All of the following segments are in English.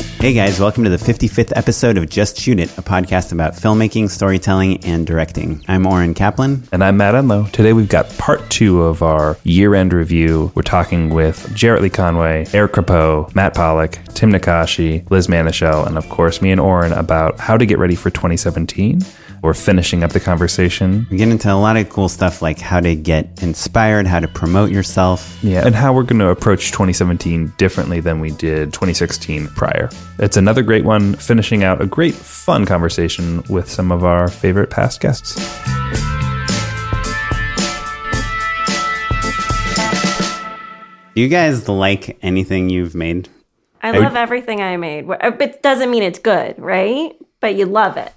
Hey guys, welcome to the 55th episode of Just Shoot It, a podcast about filmmaking, storytelling, and directing. I'm Oren Kaplan. And I'm Matt Enlow. Today we've got part two of our year end review. We're talking with Jarrett Lee Conaway, Eric Crapeau, Matt Pollock, Tim Nackashi, Liz Manashil, and of course me and Oren about how to get ready for 2017. We're finishing up the conversation. We get into a lot of cool stuff like how to get inspired, how to promote yourself. Yeah, and how we're going to approach 2017 differently than we did 2016 prior. It's another great one, finishing out a great, fun conversation with some of our favorite past guests. Do you guys like anything you've made? I love everything I made. Wh- uh, It doesn't mean it's good, right? But you love it.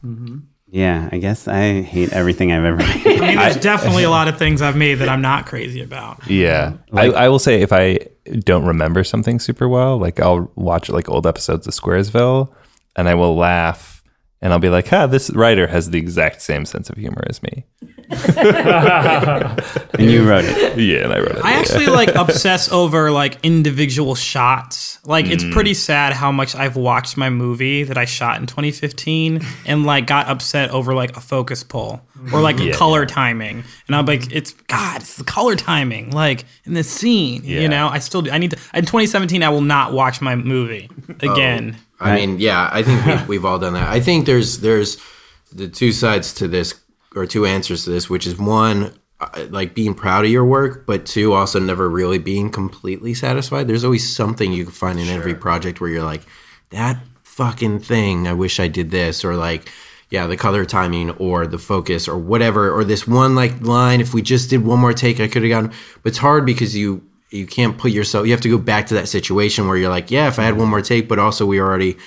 Yeah, I guess I hate everything I've ever made. I mean, there's definitely a lot of things I've made that I'm not crazy about. Yeah. I, I will say if I don't remember something super well, like I'll watch like old episodes of Squaresville and I will laugh and I'll be like, huh, this writer has the exact same sense of humor as me. and you wrote it. Yeah, and I wrote it. I yeah. actually like obsess over like individual shots. Like it's mm. pretty sad how much I've watched my movie that I shot in 2015 and like got upset over like a focus pull or like Yeah, color timing. And I'm like, it's God, it's the color timing. Like in this scene, Yeah. you know. I still do. I need to. In 2017, I will not watch my movie oh. again. I mean, yeah, I think we've, we've all done that. I think there's there's the two sides to this, or two answers to this, which is one, uh, like being proud of your work, but two, also never really being completely satisfied. There's always something you can find in every project where you're like, that fucking thing, I wish I did this, or like, yeah, the color timing or the focus or whatever, or this one like line. If we just did one more take, I could have gotten. But it's hard because you you can't put yourself. You have to go back to that situation where you're like, yeah, if I had one more take, but also we were already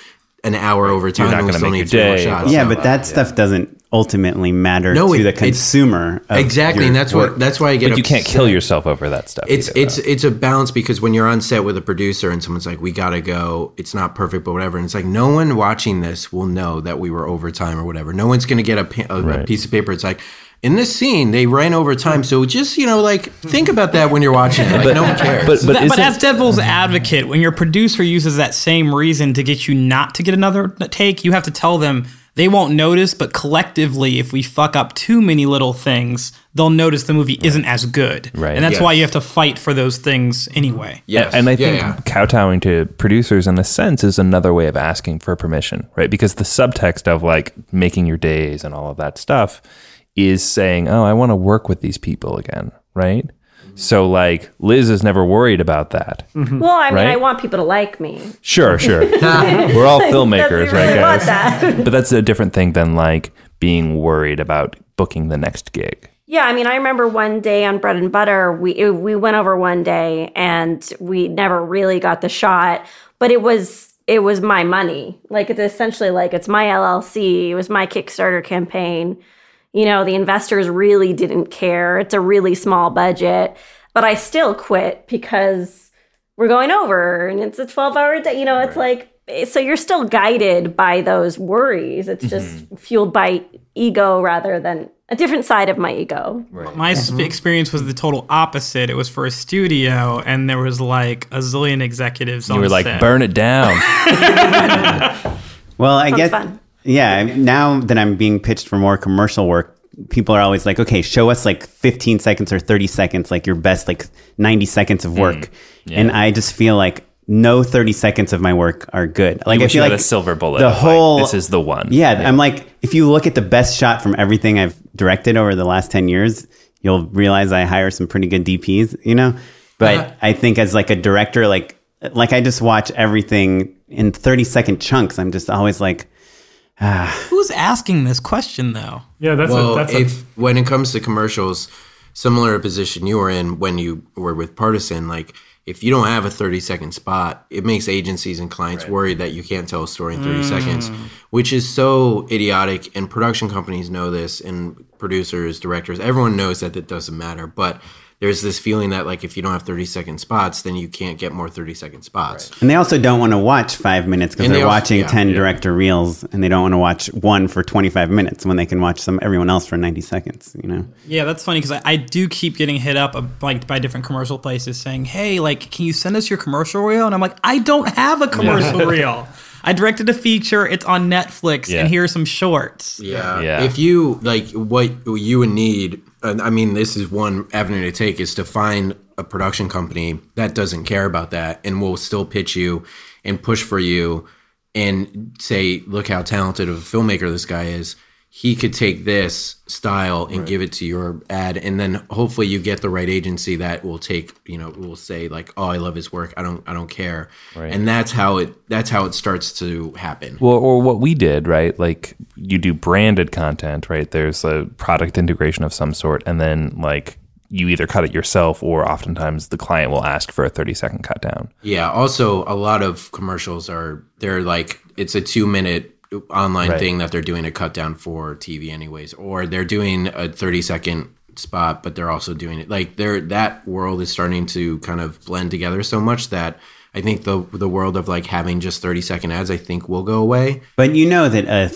an hour over time. not and we gonna still make need your three more shots. Yeah, So, but uh, that stuff doesn't ultimately matter No, to it- the consumer. of exactly, and that's work. what that's why I get. But you can't kill yourself over that stuff. It's either, it's though. it's a balance because when you're on set with a producer and someone's like, "We gotta go," it's not perfect, but whatever. And it's like no one watching this will know that we were overtime or whatever. No one's gonna get a, pa- a, a piece of paper. It's like. In this scene, they ran over time, so just you know, like think about that when you're watching it. Like no one cares. but but, That- but as devil's advocate, when your producer uses that same reason to get you not to get another take, you have to tell them they won't notice, but collectively, if we fuck up too many little things, they'll notice the movie isn't as good. Right. And that's Yes. why you have to fight for those things anyway. yes, And I Yeah, think yeah. kowtowing to producers, in a sense, is another way of asking for permission, right? Because the subtext of like making your days and all of that stuff is saying, "Oh, I want to work with these people again," right? Mm-hmm. So like Liz is never worried about that. Mm-hmm. Well, I mean, Right? I want people to like me. Sure, sure. We're all filmmakers, right, I want guys? that. But that's a different thing than like being worried about booking the next gig. Yeah, I mean, I remember one day on Bread and Butter, we we went over one day and we never really got the shot, but it was it was my money. Like it's essentially like it's my LLC. It was my Kickstarter campaign. You know, the investors really didn't care. It's a really small budget, but I still quit because we're going over and it's a 12 hour day. You know, it's like, so you're still guided by those worries. It's mm-hmm. just fueled by ego rather than a different side of my ego. My s experience was the total opposite. It was for a studio, and there was like a zillion executives. You on were like, set. burn it down. Well, I Sounds guess fun. Yeah. Now that I'm being pitched for more commercial work, people are always like, "Okay, show us like 15 seconds or 30 seconds, like your best like 90 seconds of mm, work." And I just feel like no 30 seconds of my work are good. Like you I feel you like a silver bullet. The of, like, whole this is the one. Yeah, I'm like, if you look at the best shot from everything I've directed over the last 10 years, you'll realize I hire some pretty good DPs, you know? But uh-huh. I think as like a director, like, like I just watch everything in 30 second chunks. I'm just always like, Who's asking this question though? Yeah, that's well, a, that's a, if when it comes to commercials, similar position you were in when you were with Partisan, like if you don't have a 30 second spot, it makes agencies and clients worried that you can't tell a story in 30 mm. seconds, which is so idiotic. And production companies know this, and producers, directors, everyone knows that it doesn't matter. But there's this feeling that like if you don't have 30 second spots, then you can't get more 30 second spots. and they also don't want to watch five minutes because they're they also- watching yeah, 10 yeah. director reels and they don't want to watch one for 25 minutes when they can watch some everyone else for 90 seconds, you know? Yeah, that's funny because I, I do keep getting hit up uh, like by different commercial places saying, "Hey, like, can you send us your commercial reel?" And I'm like, "I don't have a commercial reel. I directed a feature. It's on Netflix, Yeah. and here are some shorts." Yeah. Yeah. If you like what you would need, and I mean, this is one avenue to take is to find a production company that doesn't care about that and will still pitch you and push for you and say, look how talented of a filmmaker this guy is. He could take this style and give it to your ad, and then hopefully you get the right agency that will take, you know, will say like, "Oh, I love his work. I don't, I don't care," and that's how it, that's how it starts to happen. Well, or what we did, right? Like you do branded content, right? There's a product integration of some sort, and then like you either cut it yourself, or oftentimes the client will ask for a 30 second cut down. Yeah. Also, a lot of commercials are they're like it's a two minute online Right. thing that they're doing a cut down for TV anyways, or they're doing a thirty second spot, but they're also doing it like they're that world is starting to kind of blend together so much that I think the the world of like having just thirty second ads I think will go away. But you know that a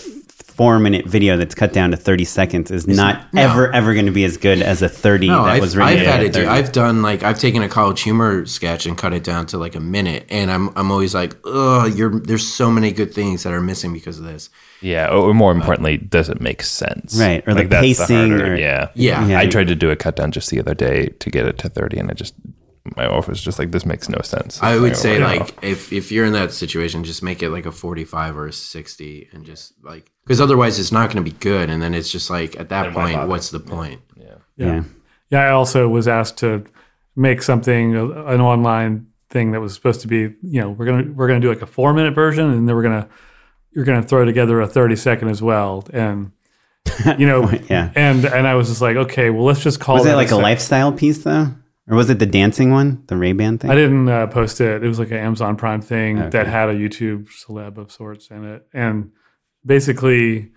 four minute video that's cut down to 30 seconds is not ever, ever going to be as good as a 30 No, that I've, was really I've had to do. I've done like I've taken a college humor sketch and cut it down to like a minute, and I'm I'm always like, oh, you're there's so many good things that are missing because of this. Yeah, or or more importantly, does it make sense? Right, or the that's pacing harder- or- yeah, Yeah. Yeah. I tried to do a cut down just the other day to get it to 30, and I just my wife was just like, "This makes no sense." I would like, say wow. like if if you're in that situation, just make it like a 45 or a 60, and just like because otherwise it's not going to be good, and then it's just like at that point, what's the point? yeah. yeah. Yeah. I also was asked to make something uh, an online thing that was supposed to be, you know, we're gonna we're gonna do like a four minute version, and then we're gonna you're gonna throw together a 30 second as well, and you know, Yeah. and and I was just like, okay, well, let's just call Was it like a sec- lifestyle piece though? Or was it the dancing one, the Ray Ban thing? I didn't uh, post it. It was like an Amazon Prime thing that had a YouTube celeb of sorts in it. And basically,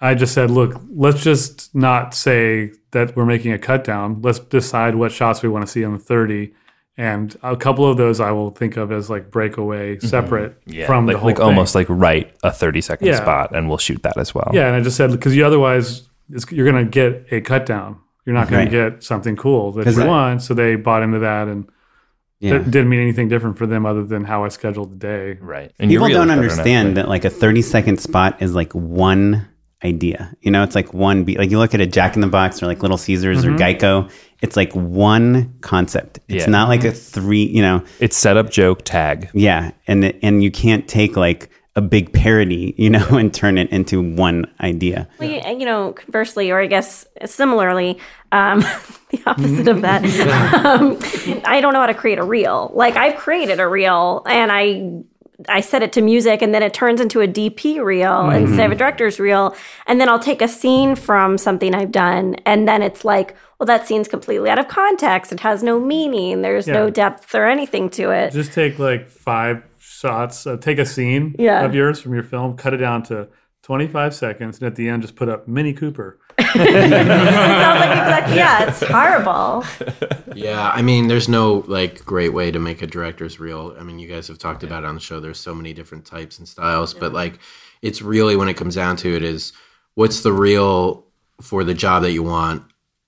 I just said, look, let's just not say that we're making a cut down. Let's decide what shots we want to see on the 30. And a couple of those I will think of as like breakaway, separate yeah, from like, the whole like thing. almost like write a 30 second Yeah. spot, and we'll shoot that as well. Yeah, and I just said because you otherwise it's, you're going to get a cut down. You're not going Right. to get something cool that you I- want. So they bought into that, and yeah. it didn't mean anything different for them other than how I scheduled the day. right. And People don't understand now, that like a 30 second spot is like one idea. You know, it's like one beat. Like you look at a Jack in the Box or like Little Caesars or mm-hmm. Geico, it's like one concept. It's Yeah. not like a mm-hmm. three, you know, It's setup, joke, tag. yeah. And and you can't take like a big parody, you know, and turn it into one idea. Well, you, you know, conversely, or I guess similarly, um, the opposite of that, um, I don't know how to create a reel. Like I've created a reel and I I set it to music and then it turns into a DP reel instead of a director's reel. And then I'll take a scene from something I've done and then it's like, well, that scene's completely out of context. It has no meaning. There's no depth or anything to it. Just take like five shots, uh, take a scene Yeah. of yours from your film, cut it down to 25 seconds, and at the end just put up Mini Cooper. Sounds like exactly, yeah, it's horrible. Yeah, I mean, there's no like great way to make a director's reel. I mean, you guys have talked about it on the show. There's so many different types and styles, but like, it's really when it comes down to it is what's the real for the job that you want.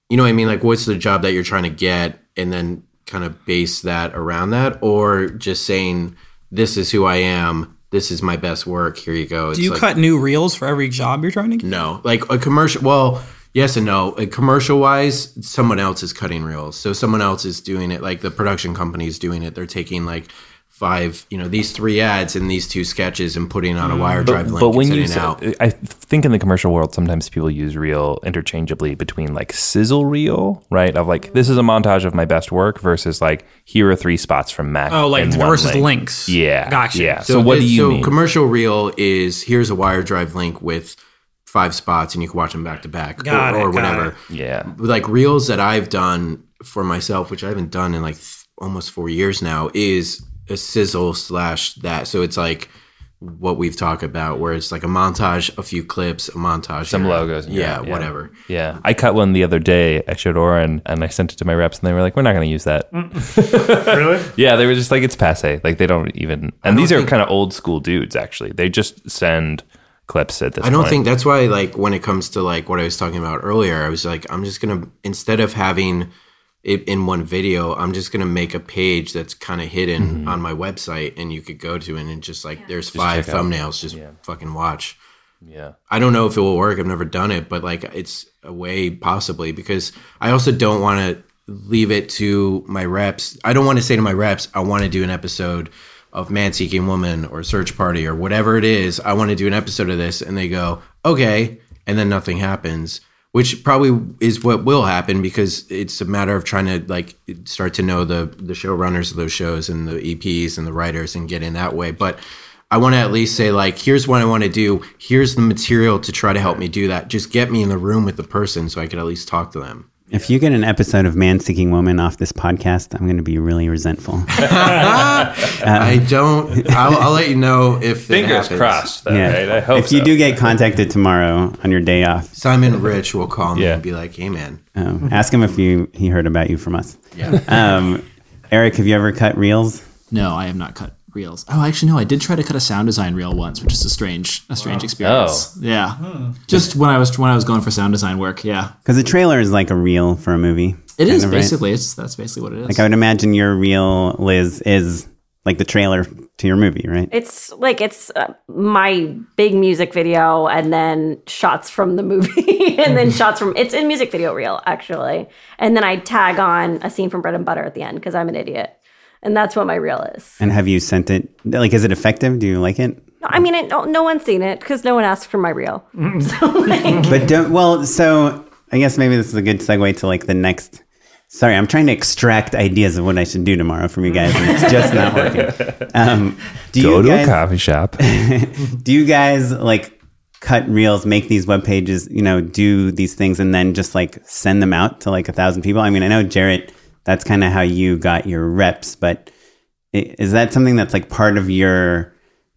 You know what I mean? Like, what's the job that you're trying to get, and then kind of base that around that, or just saying, "This is who I am. This is my best work. Here you go." Do you like, cut new reels for every job you're trying to get? No, like a commercial. Well, yes and no. Commercial wise, someone else is cutting reels, so someone else is doing it. Like the production company is doing it. They're taking like five, you know, these three ads and these two sketches and putting on a Wiredrive link. Mm. But when you, sending say, out. I think in the commercial world, sometimes people use reel interchangeably between like sizzle reel, right? Of like this is a montage of my best work versus like here are three spots from Mac. Oh, like versus link. links. Yeah, Gotcha. Yeah. So, what do it- you so mean? commercial reel is here's a Wiredrive link with five spots and you can watch them back to back Got or, it, or whatever. it. yeah. Like reels that I've done for myself, which I haven't done in like th- almost four years now, is a sizzle slash that. So it's like what we've talked about, where it's like a montage, a few clips, a montage, Some here. logos. yeah, whatever. Yeah. I cut one the other day. I showed Oren and I sent it to my reps and they were like, we're not going to use that. really? Yeah, they were just like, it's passe. Like they don't even. And don't these are kind of old school dudes, actually. They just send clips at this I don't point. think that's why like when it comes to like what I was talking about earlier, I was like, I'm just gonna instead of having it in one video, I'm just gonna make a page that's kind of hidden mm-hmm. on my website and you could go to it and just like there's five check out. thumbnails, just fucking watch. Yeah. I don't know if it will work. I've never done it, but like it's a way possibly because I also don't want to leave it to my reps. I don't want to say to my reps, I want to do an episode of Man Seeking Woman or Search Party or whatever it is. I want to do an episode of this, and they go, okay, and then nothing happens. Which probably is what will happen because it's a matter of trying to like start to know the the showrunners of those shows and the EPs and the writers and get in that way. But I want to at least say like, here's what I want to do. Here's the material to try to help me do that. Just get me in the room with the person so I could at least talk to them. If you get an episode of Man Seeking Woman off this podcast, I'm going to be really resentful. I don't. I'll, I'll let you know if Fingers happens. crossed, though, right? I hope if you so. do get contacted tomorrow on your day off, Simon Rich will call me Yeah. and be like, "Hey, man, um, ask him if you he heard about you from us. Yeah. Um, Eric, have you ever cut reels? No, I have not cut reels. Oh, actually, no. I did try to cut a sound design reel once, which is a strange, a strange experience. Oh. Yeah, just when I was when I was going for sound design work. Yeah, Because a trailer is like a reel for a movie. it is kind of, right? basically. It's that's basically what it is. Like I would imagine your reel, Liz, is like the trailer to your movie, right? It's like it's uh, my big music video and then shots from the movie and then shots from it's in music video reel actually. And then I tag on a scene from Bread and Butter at the end because I'm an idiot. And that's what my reel is. And have you sent it? Like, is it effective? Do you like it? I mean, it, no, no one's seen it because no one asked for my reel. So, like, But don't. Well, so I guess maybe this is a good segue to like the next. Sorry, I'm trying to extract ideas of what I should do tomorrow from you guys, and it's just not working. Um, do Go you to guys, a coffee shop. do you guys like cut reels, make these web pages, you know, do these things, and then just like send them out to like a thousand people? I mean, I know Jarrett, that's kind of how you got your reps, but is that something that's like part of your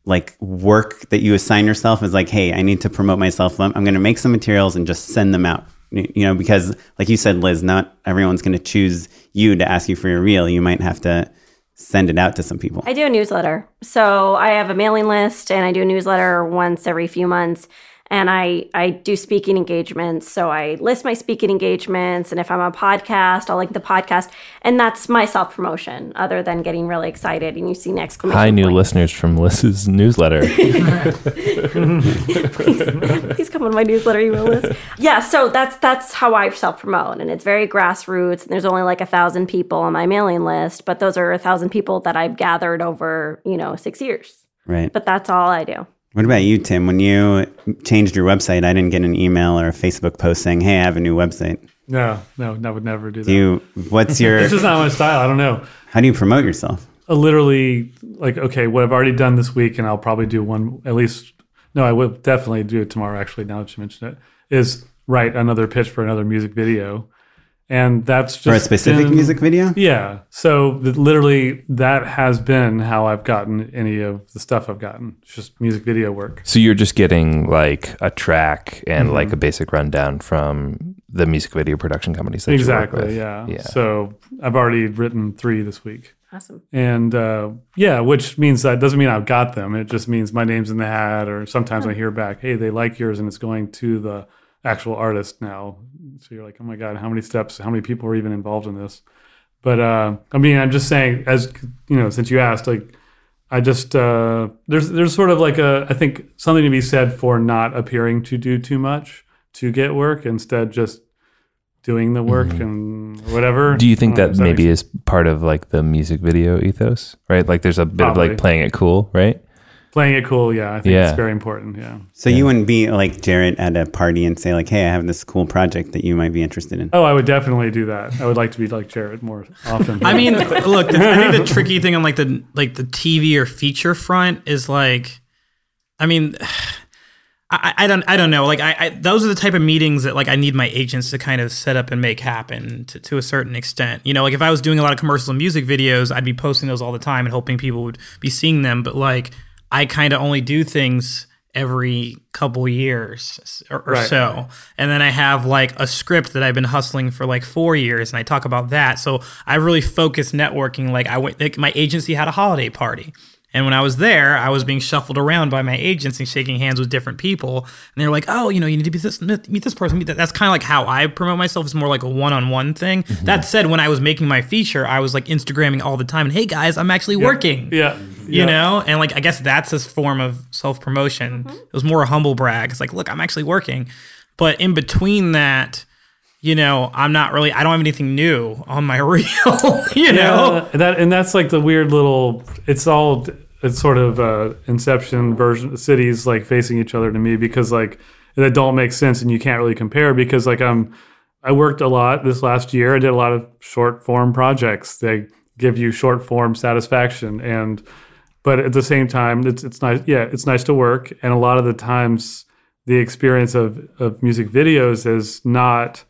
like work that you assign yourself? Is like, hey, I need to promote myself. I'm going to make some materials and just send them out. You know, because like you said, Liz, not everyone's going to choose you to ask you for your reel. You might have to send it out to some people. I do a newsletter. So I have a mailing list and I do a newsletter once every few months. And I, I do speaking engagements. So I list my speaking engagements. And if I'm on a podcast, I'll link the podcast. And that's my self promotion, other than getting really excited and you see an exclamation Hi, new point. listeners from Liz's newsletter. please come on my newsletter email list. Yeah, so that's that's how I self promote, and it's very grassroots. And there's only like a thousand people on my mailing list, but those are a thousand people that I've gathered over you know six years. Right. But that's all I do. What about you, Tim? When you changed your website, I didn't get an email or a Facebook post saying, "Hey, I have a new website." No, no, I would never do that. Do you? What's your? It's just not my style. I don't know. how do you promote yourself? Uh, literally, like, okay, what I've already done this week, and I'll probably do one at least. No, I will definitely do it tomorrow. Actually, now that you mention it, is write another pitch for another music video, and that's just For a specific been- music video? Yeah. So literally, that has been how I've gotten any of the stuff I've gotten. It's just music video work. so you're just getting like a track and Mhm. like a basic rundown from the music video production companies that you work exactly. with. Yeah. Yeah. So I've already written three this week. Awesome. And uh, yeah, which means that doesn't mean I've got them. It just means my name's in the hat, or sometimes I hear back, hey, they like yours, and it's going to the actual artist now. So you're like, oh my god, how many steps? How many people are even involved in this? But uh, I mean, I'm just saying, as you know, since you asked, like, I just uh, there's there's sort of like a I think something to be said for not appearing to do too much to get work, instead just doing the work Mhm. and whatever. Do you think know, that that maybe is part of like the music video ethos, right? Like there's a bit of like playing it cool, right? Playing it cool? Yeah, I think Yeah. it's very important. Yeah. So you wouldn't be like Jarrett at a party and say like, "Hey, I have this cool project that you might be interested in." Oh, I would definitely do that. I would like to be like Jarrett more often. I mean, look, the, I think the tricky thing on like the like the TV or feature front is like, I mean, I, I don't I don't know. Like I, I those are the type of meetings that like I need my agents to kind of set up and make happen to, to a certain extent. You know, like if I was doing a lot of commercial music videos, I'd be posting those all the time and hoping people would be seeing them. But like I kind of only do things every couple years or, or Right. so. And then I have like a script that I've been hustling for like four years, and I talk about that. So I really focus networking. Like I went, like my agency had a holiday party. And when I was there, I was being shuffled around by my agents and shaking hands with different people. And they're like, "Oh, you know, you need to be this, meet this person." Meet that. That's kind of like how I promote myself. It's more like a one-on-one thing. Mm-hmm. That said, when I was making my feature, I was like Instagramming all the time. And hey, guys, I'm actually working Yeah. you Yeah. know and like i guess that's a form of self-promotion mm-hmm. it was more a humble brag it's like look i'm actually working but in between that you know i'm not really i don't have anything new on my reel you know Yeah, that and that's like the weird little. It's all it's sort of uh, Inception version cities like facing each other to me because like that don't make sense and you can't really compare because like I'm I worked a lot this last year. I did a lot of short form projects. They give you short form satisfaction and but at the same time it's it's nice yeah it's nice to work and a lot of the times the experience of of music videos is not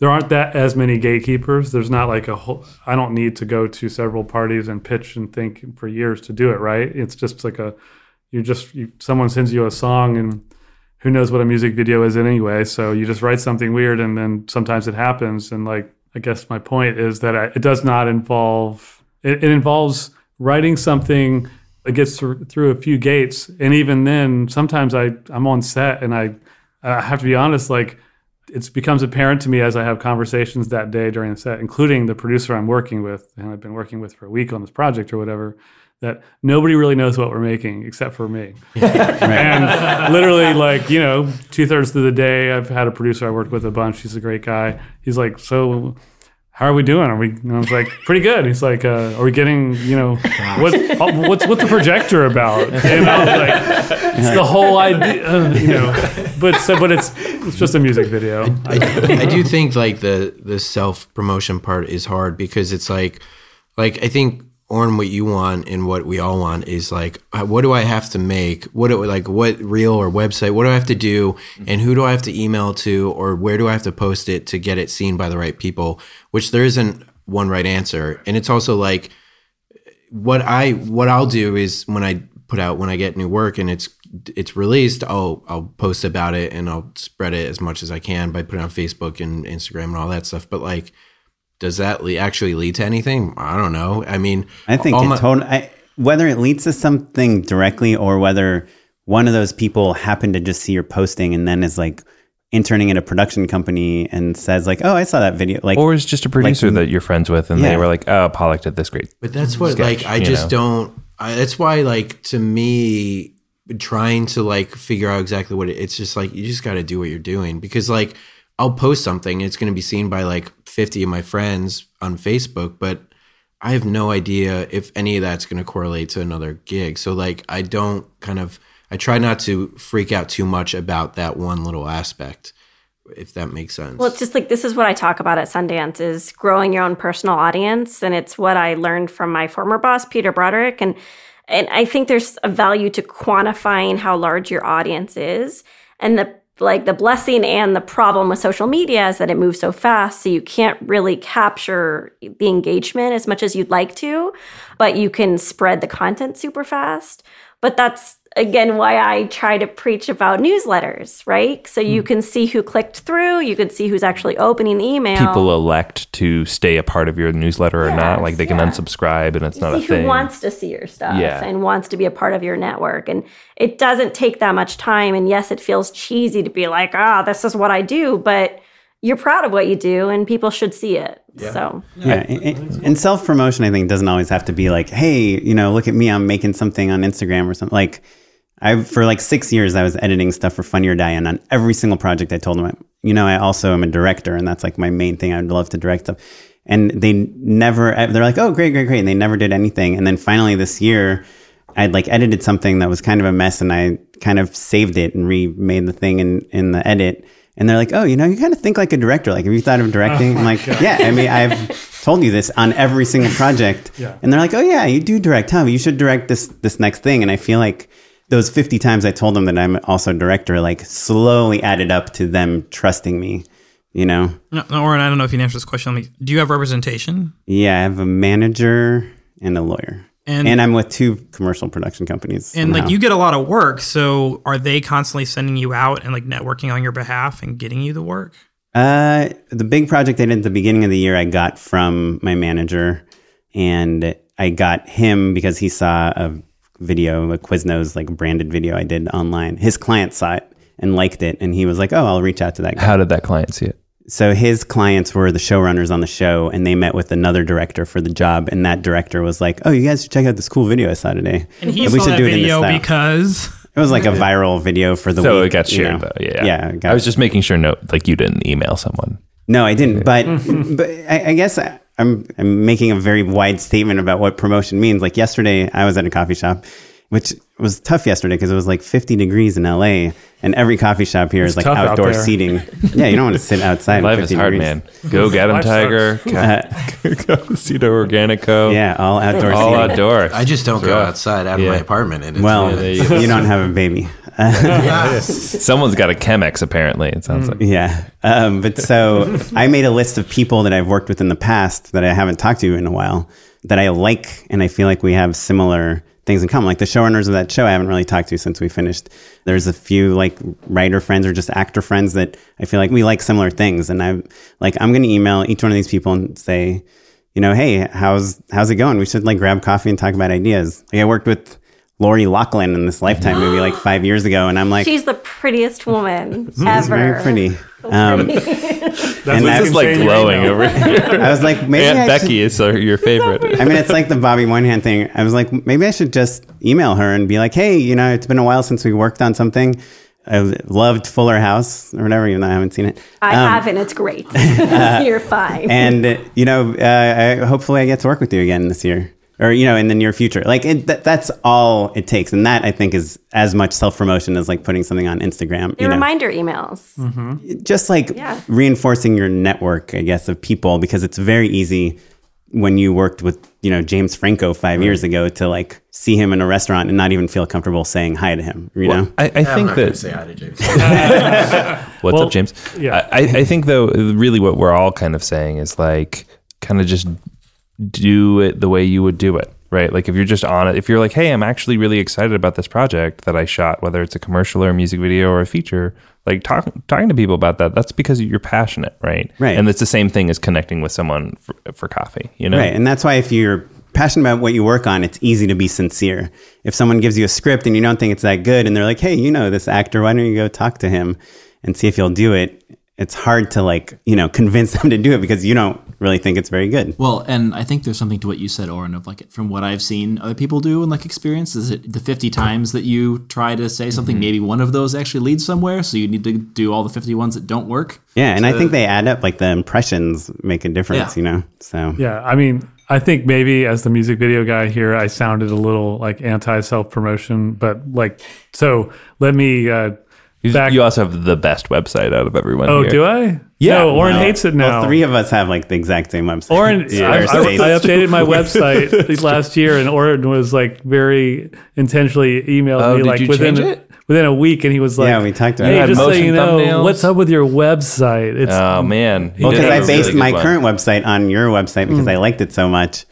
there aren't that as many gatekeepers. There's not like a whole. I don't need to go to several parties and pitch and think for years to do it. Right? It's just like a. You just you, someone sends you a song and who knows what a music video is anyway. So you just write something weird and then sometimes it happens. And like I guess my point is that I, it does not involve. It, it involves writing something that gets through, through a few gates, and even then, sometimes I I'm on set and I I have to be honest like it becomes apparent to me as I have conversations that day during the set, including the producer I'm working with, and I've been working with for a week on this project or whatever, that nobody really knows what we're making except for me. and literally, like, you know, two thirds of the day, I've had a producer I worked with a bunch. He's a great guy. He's like, So, how are we doing? Are we? And I was like, pretty good. He's like, uh, are we getting? You know, what? oh, what's what's the projector about? You know, like it's the whole idea. uh, you know, but so, but it's it's just a music video. I, I do think like the the self promotion part is hard because it's like like I think Oren, what you want and what we all want is like uh, what do I have to make? What do, like what reel or website? What do I have to do? And who do I have to email to or where do I have to post it to get it seen by the right people? Which there isn't one right answer. And it's also like what I what I'll do is when I put out when I get new work and it's it's released, I'll I'll post about it and I'll spread it as much as I can by putting on Facebook and Instagram and all that stuff. But like, does that le- actually lead to anything? I don't know. I mean, I think all it my- tot- I, whether it leads to something directly or whether one of those people happen to just see your posting and then is like interning in a production company and says like, "Oh, I saw that video." Like, or is just a producer like- that you're friends with, and Yeah. they were like, "Oh, Pollock did this great." But that's what sketch," like I just know? don't. I, that's why like to me, trying to like figure out exactly what it, it's just like you just got to do what you're doing because like I'll post something, it's going to be seen by like 50 of my friends on Facebook, but I have no idea if any of that's going to correlate to another gig. So like I don't kind of I try not to freak out too much about that one little aspect, if that makes sense. Well, it's just like this is what I talk about at Sundance is growing your own personal audience, and it's what I learned from my former boss, Peter Broderick, and and I think there's a value to quantifying how large your audience is, and the like the blessing and the problem with social media is that it moves so fast, so you can't really capture the engagement as much as you'd like to, but you can spread the content super fast. But that's again why I try to preach about newsletters, right? So you can see who clicked through, you can see who's actually opening the email. People elect to stay a part of your newsletter or not. Like they can yeah. unsubscribe and it's not a see who thing. wants to see your stuff Yeah. and wants to be a part of your network. And it doesn't take that much time. And yes, it feels cheesy to be like, ah, this is what I do, but you're proud of what you do and people should see it. So Yeah, and, and self promotion, I think, doesn't always have to be like, "Hey, you know, look at me, I'm making something on Instagram or something." Like, I for like six years, I was editing stuff for Funny or Die, and on every single project, I told them, you know, I also am a director, and that's like my main thing. I'd love to direct stuff, and they never. Eh, they're like, "Oh, great, great, great," and they never did anything. And then finally, this year, I'd like edited something that was kind of a mess, and I kind of saved it and remade the thing in in the edit. And they're like, "Oh, you know, you kind of think like a director. Like, have you thought of directing?" Oh I'm like, "Yeah, I mean, I've told you this on every single project." Yeah. And they're like, "Oh yeah, you do direct, huh? You should direct this this next thing." And I feel like those 50 times I told them that I'm also a director, like slowly added up to them trusting me. You know? No, no, Oren, I don't know if you can answer this question. Let me, do you have representation? Yeah, I have a manager and a lawyer, And- and, I'm with two commercial production companies. And like you get a lot of work, so are they constantly sending you out and like networking on your behalf and getting you the work? Uh, the big project I did at the beginning of the year, I got from my manager, and I got him because he saw a video, a Quiznos like branded video I did online. His client saw it and liked it, and he was like, "Oh, I'll reach out to that guy." How did that client see it? So his clients were the showrunners on the show, and they met with another director for the job, and that director was like, "Oh, you guys should check out this cool video I saw today." And he we saw should that do it in this video style." because It was like a viral video for the so week. it got you shared know. though. Yeah. yeah. it got I was just making sure no like you didn't email someone. No, I didn't. But but I, I guess I, I'm I'm making a very wide statement about what promotion means. Like yesterday, I was at a coffee shop, which was tough yesterday because it was like 50 degrees in LA, and every coffee shop here is It's like tough out outdoor seating. yeah, you don't want to sit outside. in Life is hard, degrees. man. Go get him, Tiger. sucks. Go Cito Organico. Yeah, all outdoor seating. All seating. outdoors. I just don't go rough. outside out of Yeah. my apartment. And it's Well, there you, you don't have a baby. Someone's got a Chemex apparently. It sounds like. Yeah. Um, but so I made a list of people that I've worked with in the past that I haven't talked to in a while that I like and I feel like we have similar things in common. Like the showrunners of that show I haven't really talked to since we finished. There's a few like writer friends or just actor friends that I feel like we like similar things. And I'm like, I'm going to email each one of these people and say, you know, hey, how's how's it going? We should like grab coffee and talk about ideas. Like I worked with Lori Loughlin in this Lifetime movie like five years ago, and I'm like, she's the prettiest woman she's ever. very pretty. Um, That's And what that- you This is like say glowing over here. I was like, maybe Aunt I Becky should- is uh, your favorite. I mean, it's like the Bobby Moynihan thing. I was like, maybe I should just email her and be like, hey, you know, it's been a while since we worked on something. I loved Fuller House or whatever, even though I haven't seen it. I Um, haven't. It's great. You're fine. And, uh, you know, uh, I, hopefully I get to work with you again this year or, you know, in the near future. Like, it, that, that's all it takes. And that, I think, is as much self promotion as like putting something on Instagram. Your You know? reminder emails. Mm-hmm. just like Yeah. reinforcing your network, I guess, of people because it's very easy when you worked with, you know, James Franco five years ago to like see him in a restaurant and not even feel comfortable saying hi to him, you know? I, I I'm think not gonna that say hi to James. What's Well, up, James? yeah. I, I think though, really, what we're all kind of saying is like, kind of just do it the way you would do it, right? Like if you're just on it, if you're like, hey, I'm actually really excited about this project that I shot, whether it's a commercial or a music video or a feature, like talk, talking to people about that. That's because you're passionate, right? Right. And it's the same thing as connecting with someone for, for coffee, you know? Right. And that's why if you're passionate about what you work on, it's easy to be sincere. If someone gives you a script and you don't think it's that good and they're like, hey, you know this actor, why don't you go talk to him and see if he'll do it? It's hard to like, you know, convince them to do it because you don't really think it's very good. Well, and I think there's something to what you said, Oren, of like from what I've seen other people do and like experience is it the 50 times that you try to say something, Mm-hmm. maybe one of those actually leads somewhere. So you need to do all the 50 ones that don't work. Yeah, and I think they add up. Like the impressions make a difference, Yeah. you know. So Yeah, I mean, I think maybe as the music video guy here, I sounded a little like anti self promotion, but like, so let me. Uh, You, back. you also have the best website out of everyone. oh, here. do I? Yeah. No, Oren Well, hates it now. Well, three of us have like the exact same website. Oren, Yeah. I, I, I updated my website last year, and Oren was like very intentionally emailed Oh, me did like you within change it? within a week, and he was like, Yeah, we talked about Hey, it. had just so motion you know, thumbnails. what's up with your website? It's Oh man, He well, did because have I a based really my one. current website on your website because Mm. I liked it so much,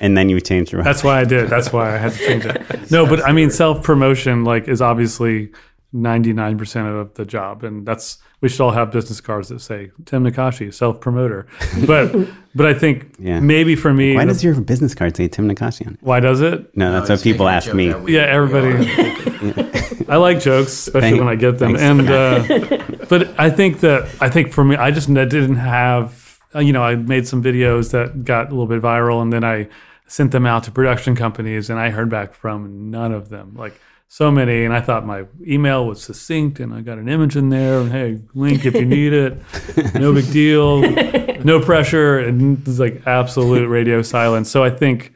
and then you changed your. That's why I did. That's why I had to change it. No, but I mean, self promotion like is obviously ninety nine percent of the job, and that's we should all have business cards that say Tim Nackashi, self promoter. But but I think Yeah. maybe for me, Why the- does your business card say Tim Nackashi on it? why does it? No, that's what people ask me. Yeah, everybody. I like jokes, especially Thank- when I get them. And uh, but I think that I think for me, I just didn't have. uh, You know, I made some videos that got a little bit viral, and then I sent them out to production companies, and I heard back from none of them. Like so many, and I thought my email was succinct, and I got an image in there, and hey, link if you need it. No big deal, no pressure, and it's like absolute radio silence. So I think.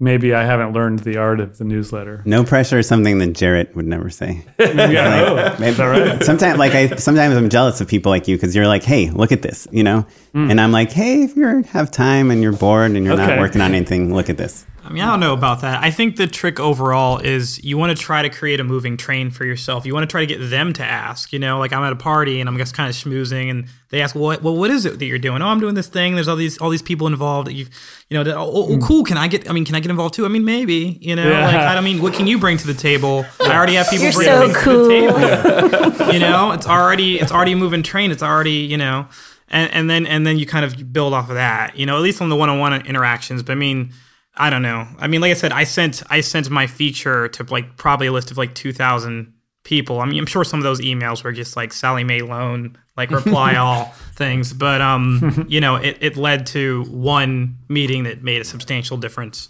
Maybe I haven't learned the art of the newsletter. No pressure is something that Jarrett would never say. Yeah, oh, Maybe- is that right? Sometimes, like I, sometimes I'm jealous of people like you because you're like, "Hey, look at this," you know, hmm. and I'm like, "Hey, if you have time and you're bored and you're not working on anything, look at this." I mean, I don't know about that. I think the trick overall is you want to try to create a moving train for yourself. You want to try to get them to ask. You know, like I'm at a party and I'm just kind of schmoozing, and they ask, "Well, what, well, what is it that you're doing?" Oh, I'm doing this thing. There's all these all these people involved. That you've, you know, that, oh, oh, hmm. cool. Can I get? I mean, can I get involved too? I mean, maybe. You know, Yeah. like I don't mean, what can you bring to the table? I already have people You're bring so things cool. to the table. you know, it's already it's already a moving train. It's already you know, and and then and then you kind of build off of that. You know, at least on the one-on-one interactions. But I mean. I don't know. I mean, like I said, I sent I sent my feature to like probably a list of like two thousand people. I mean, I'm sure some of those emails were just like Sallie Mae loan, like reply all things. But um, you know, it, it led to one meeting that made a substantial difference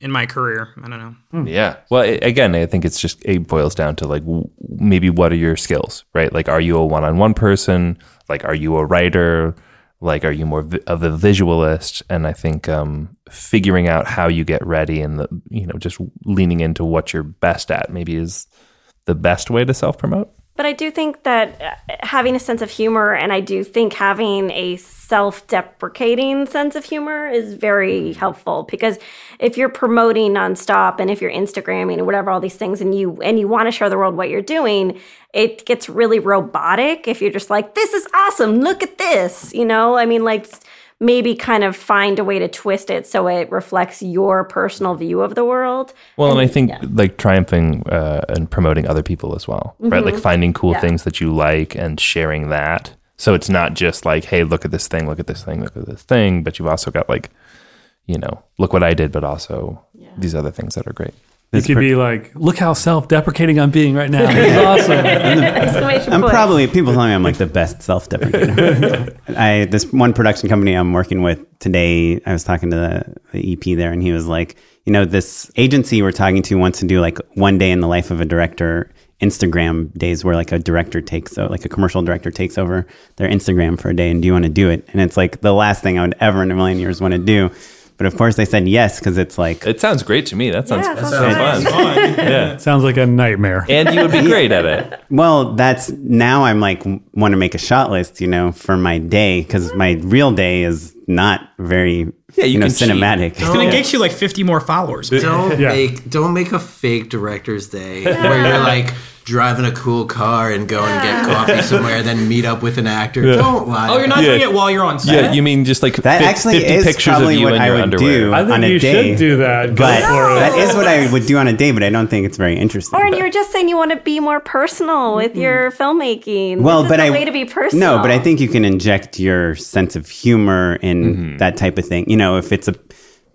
in my career. I don't know. Yeah. Well, i again, I think it's just it boils down to like w- maybe what are your skills, right? Like, are you a one-on-one person? Like, are you a writer? Like, are you more vi- of a visualist? And I think um, figuring out how you get ready and the you know just leaning into what you're best at maybe is the best way to self-promote. But I do think that uh, having a sense of humor, and I do think having a self deprecating sense of humor is very helpful because if you're promoting nonstop and if you're Instagramming and whatever, all these things, and you and you want to show the world what you're doing, it gets really robotic if you're just like, this is awesome, look at this. You know, I mean, like maybe kind of find a way to twist it so it reflects your personal view of the world. Well, and, I think like triumphing uh, and promoting other people as well, right? Like finding cool Yeah. things that you like and sharing that. So it's not just like, hey, look at this thing, look at this thing, look at this thing, but you've also got like, you know, look what I did, but also these other things that are great. You could be like, look how self-deprecating I'm being right now. This is awesome. Exclamation I'm probably people tell me I'm like the best self-deprecator. I this one production company I'm working with today. I was talking to the, the EP there, and he was like, you know, this agency we're talking to wants to do like one day in the life of a director. Instagram days where like a director takes so like a commercial director takes over their Instagram for a day and do you want to do it? And it's like the last thing I would ever in a million years want to do. But of course they said yes because it's like It sounds great to me. That sounds, Yeah, that sounds sounds fun. yeah. Sounds like a nightmare. And you would be great at it. Well, that's now I'm like want to make a shot list, you know, for my day because my real day is not very, Yeah, you know, can cheat. cinematic. It's gonna get you like 50 more followers. Don't Yeah. make don't make a fake director's day where you're like driving a cool car and go and get coffee somewhere, then meet up with an actor. Don't lie. Oh, you're not Yeah. doing it while you're on set. Yeah, you mean just like That fif- actually 50 is pictures of probably you what in I your would underwear. do. I think on a you day. should do that. Go But for it. that is what I would do on a day, but I don't think it's very interesting. Or you were just saying you want to be more personal with your filmmaking. well, this is but the I way to be personal. No, but I think you can inject your sense of humor in Mm-hmm. that type of thing. You know, if it's a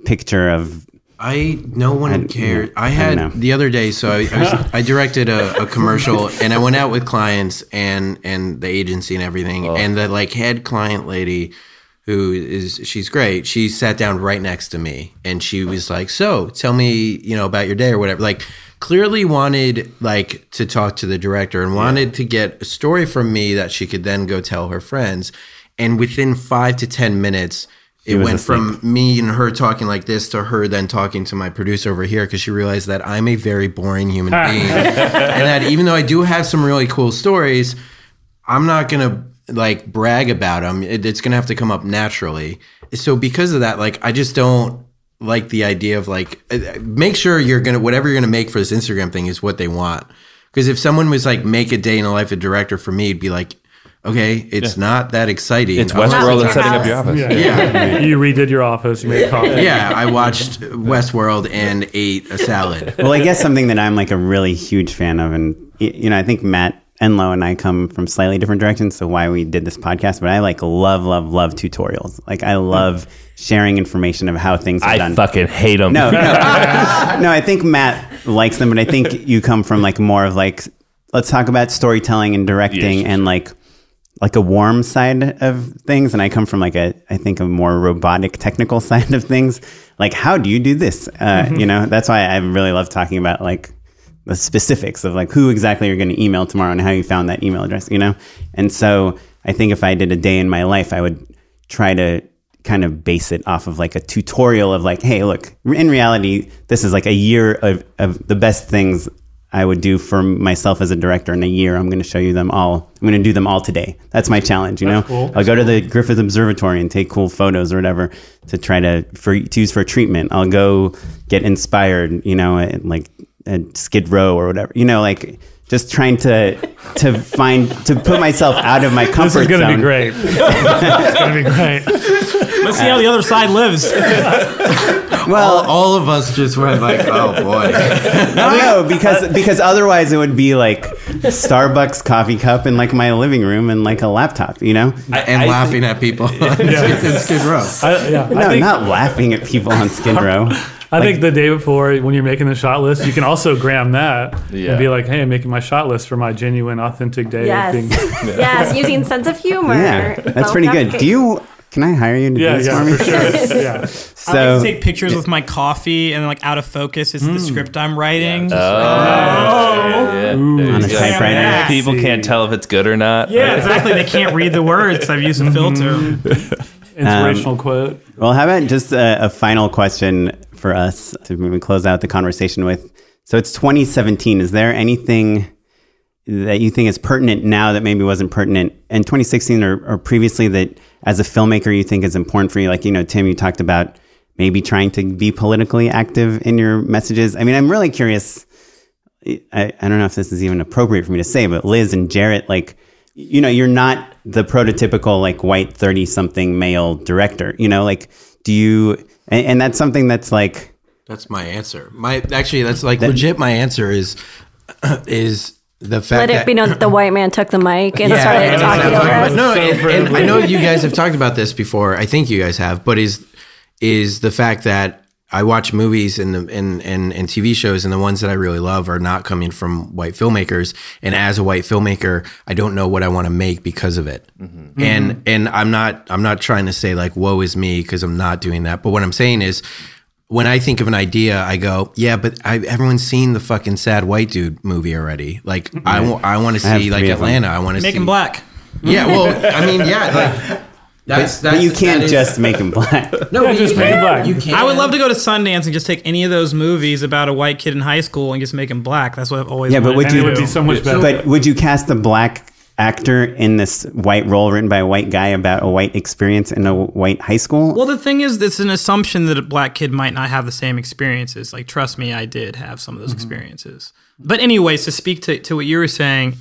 picture of I no one I- cared. yeah, I I had don't the other day, so I, I, was, I directed a, a commercial, and I went out with clients and and the agency and everything, oh. and the like head client lady, who is she's great. She sat down right next to me, and she was like, "So, tell me, you know, about your day or whatever." Like, clearly wanted like to talk to the director and wanted to get a story from me that she could then go tell her friends, and within five to ten minutes. It went asleep. from me and her talking like this to her then talking to my producer over here because she realized that I'm a very boring human being. and that even though I do have some really cool stories, I'm not going to like brag about them. It, it's going to have to come up naturally. So because of that, like, I just don't like the idea of like, uh, make sure you're going to, whatever you're going to make for this Instagram thing is what they want. Because if someone was like, make a day in the life of director for me, it'd be like, Okay, it's not that exciting. It's Westworld and your setting up your office. Yeah. Yeah. you redid your office. You made coffee. Yeah, I watched Westworld and ate a salad. well, I guess something that I'm like a really huge fan of, and you know, I think Matt Enlow and I come from slightly different directions, so why we did this podcast. But I like love, love, love tutorials. Like I love sharing information of how things are I done. I fucking hate them. No, no, no. I think Matt likes them, but I think you come from like more of like let's talk about storytelling and directing Yes. and like like a warm side of things, and I come from like a I think a more robotic technical side of things. Like how do you do this? Uh, you know, that's why I really love talking about like the specifics of like who exactly you're going to email tomorrow and how you found that email address. You know, and so I think if I did a day in my life, I would try to kind of base it off of like a tutorial of like, hey, look, in reality, this is like a year of, of the best things I would do for myself as a director in a year. I'm going to show you them all. I'm going to do them all today. That's my challenge, you know? cool. I'll go to the Griffith Observatory and take cool photos or whatever to try to, for, to use for treatment. I'll go get inspired, you know, at, like at Skid Row or whatever, you know, like just trying to, to find, to put myself out of my comfort This is going to zone. be great. it's going to be great. Let's see how the other side lives. Well, all, all of us just went like, oh boy. no, no, because because otherwise it would be like Starbucks coffee cup in like my living room and like a laptop, you know? and laughing at people. it's Skid Row. I, yeah, No, I think, not laughing at people on Skid Row. I think the day before, when you're making the shot list, you can also gram that Yeah. and be like, "Hey, I'm making my shot list for my genuine, authentic day." of Yes. being- yes, using sense of humor. Yeah, that's pretty good. Do you? Can I hire you to yeah, do this yeah, for me? for sure. Yeah. I like So to take pictures with my coffee and like out of focus is the hmm. script I'm writing. Uh, oh, yeah. on a There you go. typewriter. Yeah. People can't tell if it's good or not. Yeah, exactly. They can't read the words. I've used a filter. Inspirational um, quote. Well, how about just a, a final question for us to maybe close out the conversation with? So it's 2017. Is there anything that you think is pertinent now that maybe wasn't pertinent in 2016 or, or previously that as a filmmaker you think is important for you? Like, you know, Tim, you talked about maybe trying to be politically active in your messages. I mean, I'm really curious. I, I don't know if this is even appropriate for me to say, but Liz and Jarrett, like, you know, you're not the prototypical like white 30 something male director, you know, like, do you, and, and that's something that's like, That's my answer. My actually, that's like legit. My answer is is the fact Let that it be known that the white man took the mic and Yeah, started and talking it's- over but us. no, and, and I know you guys have talked about this before. I think you guys have, but is is the fact that I watch movies and the and, and and TV shows, and the ones that I really love are not coming from white filmmakers. And as a white filmmaker, I don't know what I want to make because of it. Mm-hmm. And and I'm not I'm not trying to say like woe is me because I'm not doing that. But what I'm saying is. When I think of an idea, I go, yeah, but I, everyone's seen the fucking sad white dude movie already. Like, I, wa- I want to see like three of them. Atlanta. I want to see Make him black. yeah, well, I mean, yeah, like that's, but that's you can't that is- just make him black. no, Yeah, just make it black. You can. I would love to go to Sundance and just take any of those movies about a white kid in high school and just make him black. That's what I've always Yeah, but would And you- it would be so much better. But would you cast a black actor in this white role written by a white guy about a white experience in a white high school? Well, the thing is, it's an assumption that a black kid might not have the same experiences. Like, trust me, I did have some of those mm-hmm. experiences. But, anyways, to speak to, to what you were saying,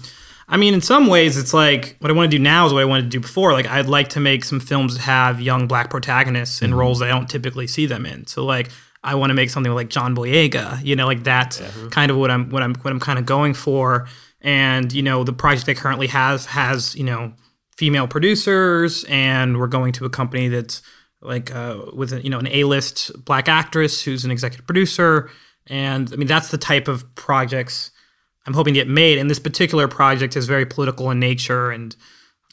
I mean, in some ways, it's like what I want to do now is what I wanted to do before. Like, I'd like to make some films that have young black protagonists in mm-hmm. roles I don't typically see them in. So, like, I want to make something like John Boyega. You know, like that's kind of what I'm what I'm what I'm kind of going for. And you know, the project I currently have has you know female producers, and we're going to a company that's like uh, with a, you know an A-list black actress who's an executive producer, and I mean that's the type of projects I'm hoping to get made. And this particular project is very political in nature and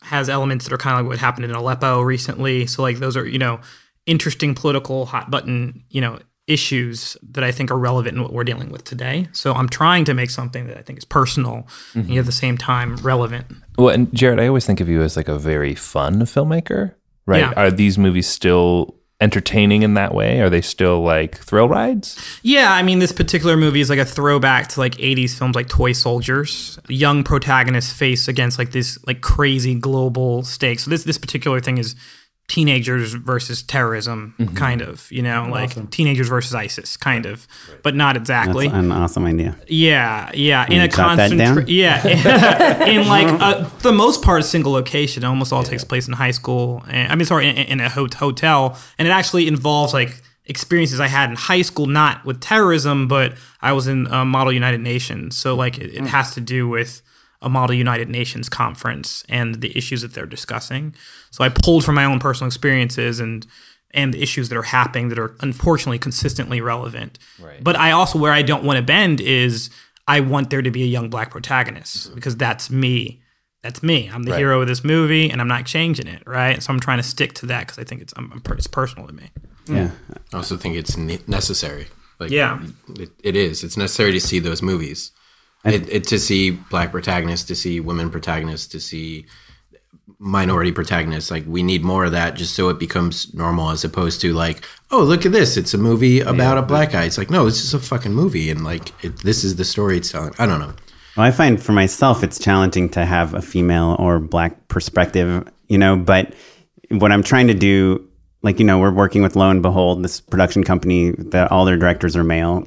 has elements that are kind of like what happened in Aleppo recently. So like those are you know interesting political hot button you know issues that I think are relevant in what we're dealing with today. So I'm trying to make something that I think is personal and mm-hmm. yet at the same time relevant. Well, and Jarrett, I always think of you as like a very fun filmmaker, right? Yeah. Are these movies still entertaining in that way? Are they still like thrill rides? Yeah, I mean, this particular movie is like a throwback to like 80s films like Toy Soldiers. Young protagonists face against like this like crazy global stakes. So this this particular thing is teenagers versus terrorism, Mm-hmm. kind of, you know, like teenagers versus ISIS, kind of, but not exactly. That's an awesome idea. Yeah, yeah. Can In a jot that constant, yeah, in like uh, for the most part, a single location. It almost all takes place in high school. And, I mean, sorry, in, in a hot- hotel, and it actually involves like experiences I had in high school, not with terrorism, but I was in uh, Model United Nations, so like it, it has to do with a Model United Nations conference and the issues that they're discussing. So I pulled from my own personal experiences and and the issues that are happening that are unfortunately consistently relevant. Right. But I also where I don't want to bend is I want there to be a young black protagonist mm-hmm. because that's me. That's me. I'm the Right. hero of this movie, and I'm not changing it. Right. So I'm trying to stick to that because I think it's um, I'm, I'm it's personal to me. Yeah. I also think it's necessary. Like, Yeah. it, it is. It's necessary to see those movies. It, it, to see black protagonists, to see women protagonists, to see minority protagonists. Like we need more of that, just so it becomes normal, as opposed to like, oh, look at this, it's a movie about a black guy. It's like, no, this is a fucking movie, and like it, this is the story it's telling. I don't know. Well, I find for myself it's challenging to have a female or black perspective, you know, but what I'm trying to do, like, you know, we're working with Lo and Behold, this production company that all their directors are male.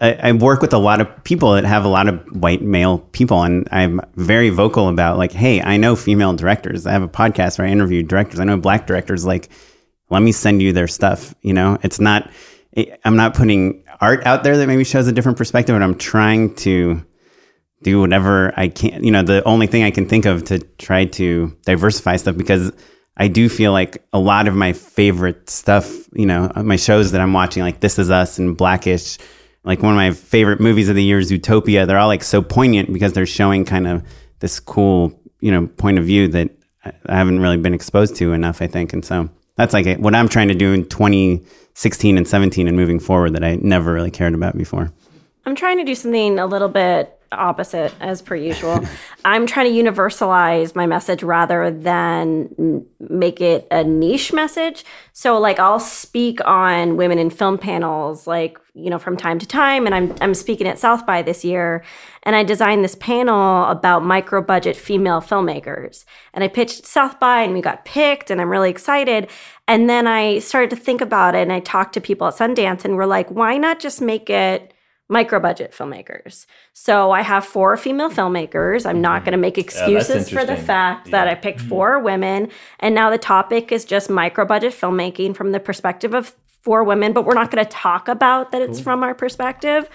I, I work with a lot of people that have a lot of white male people, and I'm very vocal about, like, hey, I know female directors. I have a podcast where I interview directors. I know black directors. Like, let me send you their stuff. You know, it's not, I'm not putting art out there that maybe shows a different perspective, and I'm trying to do whatever I can. You know, the only thing I can think of to try to diversify stuff because I do feel like a lot of my favorite stuff, you know, my shows that I'm watching, like This Is Us and Blackish, like one of my favorite movies of the year is Utopia. They're all like so poignant because they're showing kind of this cool, you know, point of view that I I haven't really been exposed to enough, I think. And so that's like what I'm trying to do in 2016 and 17 and moving forward that I never really cared about before. I'm trying to do something a little bit opposite as per usual. I'm trying to universalize my message rather than make it a niche message. So like I'll speak on women in film panels like, you know, from time to time and I'm I'm speaking at South by this year and I designed this panel about micro budget female filmmakers. And I pitched South by and we got picked and I'm really excited. And then I started to think about it and I talked to people at Sundance and we're like, why not just make it micro budget filmmakers. So I have four female filmmakers. I'm not mm-hmm. going to make excuses for the fact that I picked mm-hmm. four women. And now the topic is just micro budget filmmaking from the perspective of four women, but we're not going to talk about that it's from our perspective.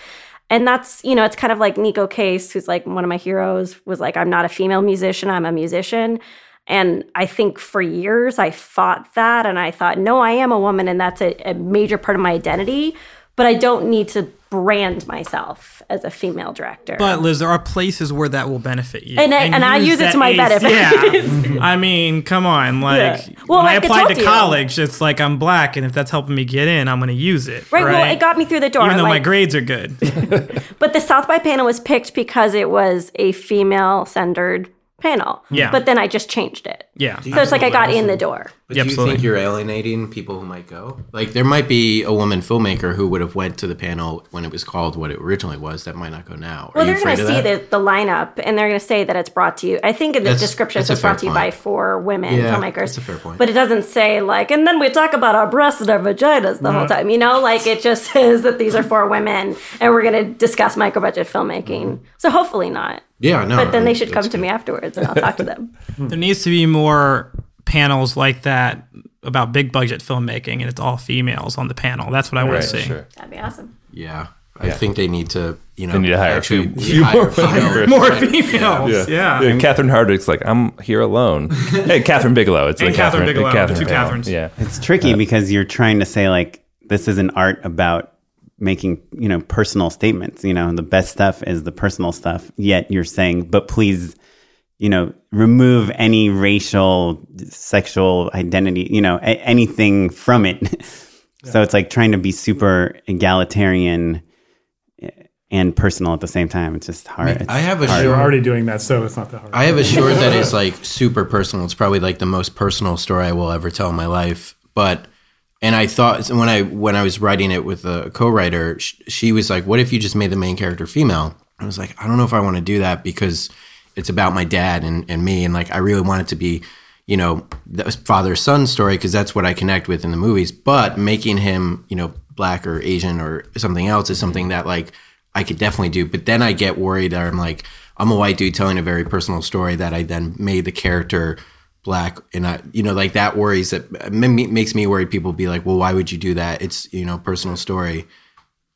And that's, you know, it's kind of like Neko Case, who's like one of my heroes, was like, I'm not a female musician, I'm a musician. And I think for years I fought that and I thought, no, I am a woman and that's a, a major part of my identity, but I don't need to brand myself as a female director. But Liz, there are places where that will benefit you, And I- and I use it to my benefit. Yeah, mm-hmm. I mean, come on, like Yeah. Well, when I like I applied to you. college, it's like I'm black, and if that's helping me get in, I'm going to use it. right, Right. well, it got me through the door. Even though my grades are good. But the South by panel was picked because it was a female centered panel. Yeah. But then I just changed it. Yeah. So it's like I got in the door. But Yeah, do you absolutely. think you're alienating people who might go? Like there might be a woman filmmaker who would have went to the panel when it was called what it originally was that might not go now. Are Well, you they're going to see the, the lineup and they're going to say that it's brought to you. I think in the That's- description it that's a says brought to fair you by four women Yeah, filmmakers. that's a fair point. But it doesn't say like, and then we talk about our breasts and our vaginas the whole time. You know, like it just says that these are four women and we're going to discuss micro budget filmmaking. So hopefully not. Yeah, no. but then they should come that's to good. me afterwards and I'll talk to them. Hmm. there needs to be more panels like that about big budget filmmaking, and it's all females on the panel. That's what I want to see. sure. That'd be awesome. Yeah. I think they need to, you know, They need to hire a actually few- few hire more female- More females. Yeah. Yeah, Catherine Hardwicke's like, I'm here alone. hey, Kathryn Bigelow. It's And like Catherine Catherine, Bigelow, Catherine two Bigelow. Catherines. Yeah. It's tricky because you're trying to say like this is an art about making you know personal statements. You know, the best stuff is the personal stuff. Yet you're saying, but please, you know, remove any racial, sexual identity. You know, a- anything from it. so it's like trying to be super egalitarian eh, and personal at the same time. It's just hard. It's I have a hard. You're already doing that, so it's not that hard. I have a short that is like super personal. It's probably like the most personal story I will ever tell in my life. But and I thought when I when I was writing it with a co-writer, sh- she was like, "What if you just made the main character female?" I was like, "I don't know if I want to do that because it's about my dad and and me, and like I really want it to be." you know, the father son story because that's what I connect with in the movies. But making him, you know, black or Asian or something else is something that like I could definitely do. But then I get worried that I'm like, I'm a white dude telling a very personal story that I then made the character black and I, you know, like that worries that makes me worry People be like, well, why would you do that? It's, you know, personal story.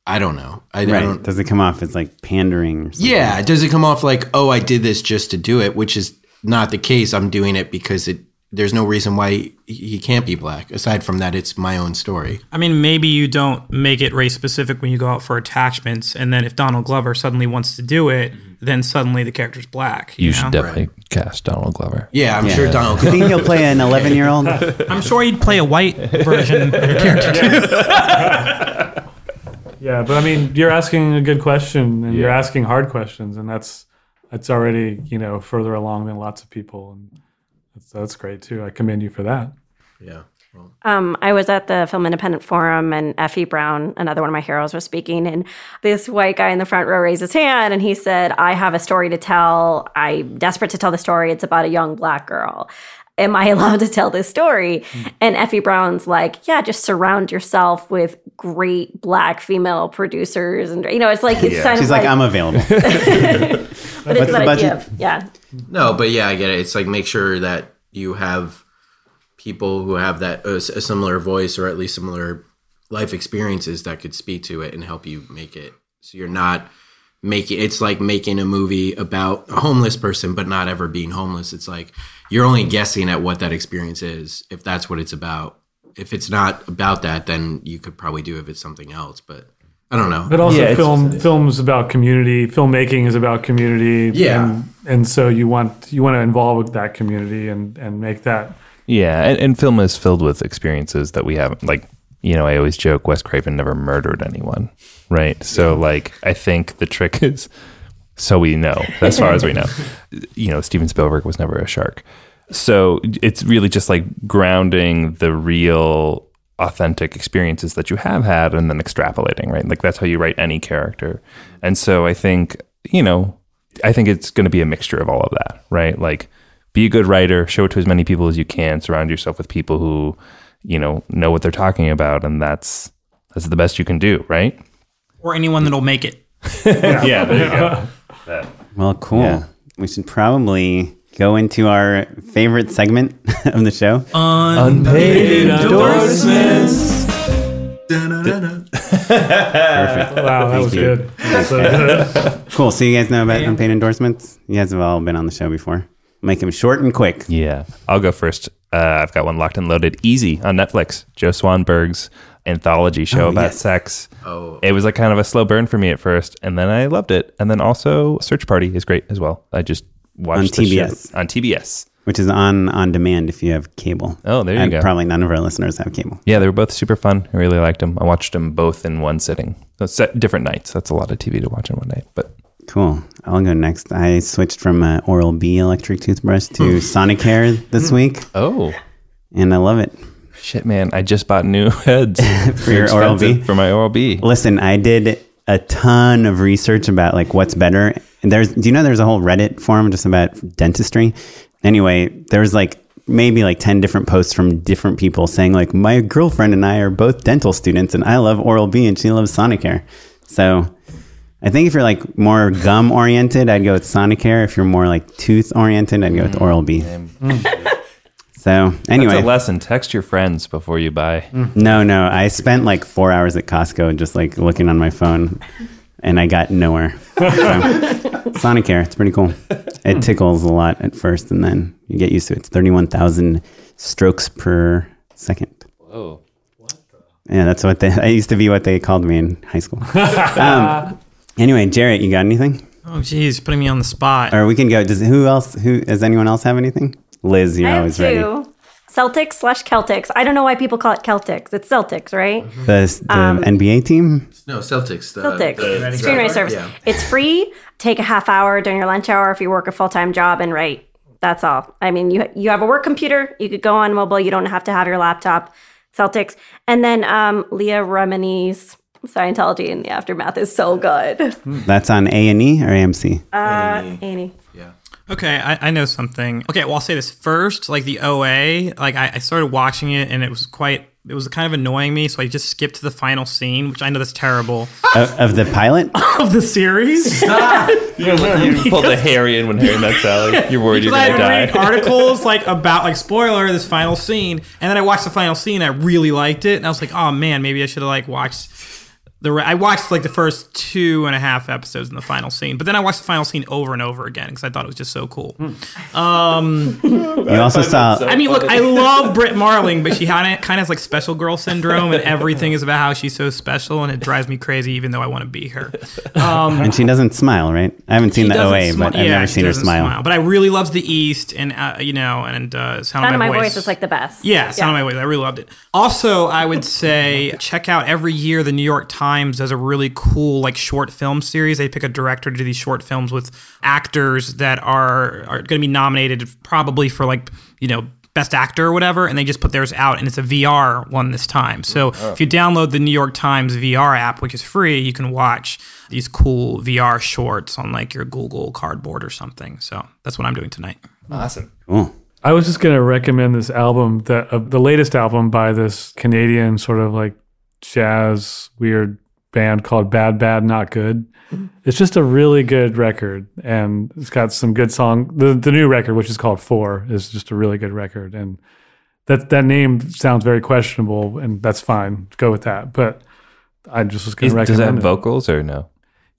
I don't know. I, I don't Does it come off as like pandering? Or something? yeah. Does it come off like, oh, I did this just to do it, which is not the case. I'm doing it because it, there's no reason why he, he can't be black. Aside from that, it's my own story. I mean, maybe you don't make it race specific when you go out for attachments, and then if Donald Glover suddenly wants to do it, then suddenly the character's black. You, You, should know? definitely cast Donald Glover. Yeah, I'm sure Donald. You think he'll play an 11 year old? I'm sure he'd play a white version of your character too. Yeah, but I mean, you're asking a good question, and you're asking hard questions, and that's that's already you know further along than lots of people, and that's, that's great too. I commend you for that. Yeah. Um, I was at the Film Independent Forum, and Effie Brown, another one of my heroes, was speaking. And this white guy in the front row raised his hand and he said, I have a story to tell. I'm desperate to tell the story. It's about a young black girl. Am I allowed to tell this story? And Effie Brown's like, Yeah, just surround yourself with great black female producers. And, you know, it's like, it's kind She's of like, like, I'm available. but it's What's that the idea budget? yeah. No, but yeah, I get it. It's like make sure that you have people who have that uh, a similar voice or at least similar life experiences that could speak to it and help you make it. So you're not making it's like making a movie about a homeless person but not ever being homeless. It's like you're only guessing at what that experience is if that's what it's about. If it's not about that, then you could probably do if it's something else. But I don't know. But also, Yeah, it's- film films about community. Filmmaking is about community. Yeah. and, and so you want you want to involve with that community and and make that. Yeah, and, and film is filled with experiences that we haven't like. You know, I always joke Wes Craven never murdered anyone, right? So, like, I think the trick is so we know, as far as we know, you know, Steven Spielberg was never a shark. So it's really just like grounding the real, authentic experiences that you have had and then extrapolating, right? Like, that's how you write any character. And so I think, you know, I think it's going to be a mixture of all of that, right? Like, be a good writer, show it to as many people as you can, surround yourself with people who, you know, know what they're talking about, and that's that's the best you can do, right? or anyone that'll make it. yeah, there you go. Well, cool. Yeah. We should probably go into our favorite segment of the show. Unpaid endorsements. Perfect. Wow, that was you. good. So good. Cool. So you guys know about unpaid endorsements? You guys have all been on the show before. Make them short and quick. Yeah, I'll go first. Uh, I've got one locked and loaded. Easy on Netflix. Joe Swanberg's anthology show Oh, about yes. sex. Oh. It was like kind of a slow burn for me at first, and then I loved it. And then also Search Party is great as well. I just watched On TBS. on TBS. Which is on on demand if you have cable. Oh, there you and go. Probably none of our listeners have cable. Yeah, they were both super fun. I really liked them. I watched them both in one sitting. So set different nights. That's a lot of TV to watch in one night. But Cool. I'll go next. I switched from uh, Oral B electric toothbrush to Sonicare this week, oh and I love it. shit, man! I just bought new heads For your Oral B? for my Oral B. Listen, I did a ton of research about like what's better. And there's, do you know, there's a whole Reddit forum just about dentistry. Anyway, there's like maybe like 10 different posts from different people saying like my girlfriend and I are both dental students and I love Oral B and she loves Sonicare. So I think if you're like more gum oriented, I'd go with Sonicare. If you're more like tooth oriented, I'd go with mm. Oral B. So anyway, That's a lesson. Text your friends before you buy. no, no. I spent like four hours at Costco just like looking on my phone and I got nowhere. So, Sonicare, it's pretty cool. It tickles a lot at first and then you get used to it. It's 31,000 strokes per second. Whoa. Yeah, that's what they, that used to be what they called me in high school. Um, anyway, Jarrett, you got anything? Oh, geez, putting me on the spot. Or we can go. Does who else? Who does anyone else have anything? Liz, you're I have always two. ready. Celtx slash Celtics. I don't know why people call it Celtics. It's Celtics, right? The, the Um, NBA team. No, Celtics. The, Celtics. the- Screenwriting service. Yeah. It's free. Take a half hour during your lunch hour if you work a full time job and write. That's all. I mean, you you have a work computer. You could go on mobile. You don't have to have your laptop. Celtx. And then um, Leah Remini's Scientology in the Aftermath is so good. That's on A and E or AMC. Uh, Annie. Okay, I, I know something. Okay, well, I'll say this first. Like the OA, like I, I started watching it and it was quite, it was kind of annoying me. So I just skipped to the final scene, which I know that's terrible of, of the pilot. of the series. Ah, you pulled the Harry in when Harry met Sally. You're worried you're I gonna had to die. read articles like about like spoiler this final scene, and then I watched the final scene. I really liked it, and I was like, oh man, maybe I should have like watched the. Re- I watched like the first two and a half episodes in the final scene, but then I watched the final scene over and over again because I thought it was just so cool. Um, You also saw. I mean, look, I love Brit Marling, but she kind of kind of has like special girl syndrome, and everything is about how she's so special, and it drives me crazy, even though I want to be her. Um, and she doesn't smile, right? I haven't seen she the doesn't OA, smi- but I've yeah, never she seen her doesn't smile. But I really loves the East, and uh, you know, and uh, Sound, Sound of my voice is like the best. yeah, Sound of My Voice. I really loved it. Also, I would say check out every year the New York Times does a really cool like short film series. They pick a director to do these short films with actors that are are going to be nominated probably for like you know best actor or whatever, and they just put theirs out, and it's a VR one this time. So if you download the New York Times VR app, which is free, you can watch these cool VR shorts on like your Google Cardboard or something. So that's what I'm doing tonight. Awesome. Cool. I was just going to recommend this album, that uh, the latest album by this Canadian sort of like jazz weird band called Bad Bad Not Good. It's just a really good record, and it's got some good song. The the new record, which is called Four, is just a really good record, and that that name sounds very questionable, and that's fine. Go with that. But I just was going Is- to Does recommend that have it. vocals or no?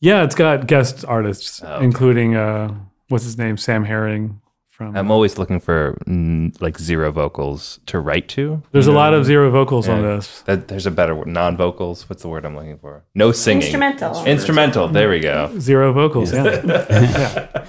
Yeah, it's got guest artists, Oh, okay. including uh, what's his name, Sam Herring from. I'm always looking for mm, like zero vocals to write to. There's a know lot of zero vocals on Yeah. this. That, there's a better word. Non-vocals. What's the word I'm looking for? No singing. Instrumental. Instrumental. There we go. Zero vocals, yeah.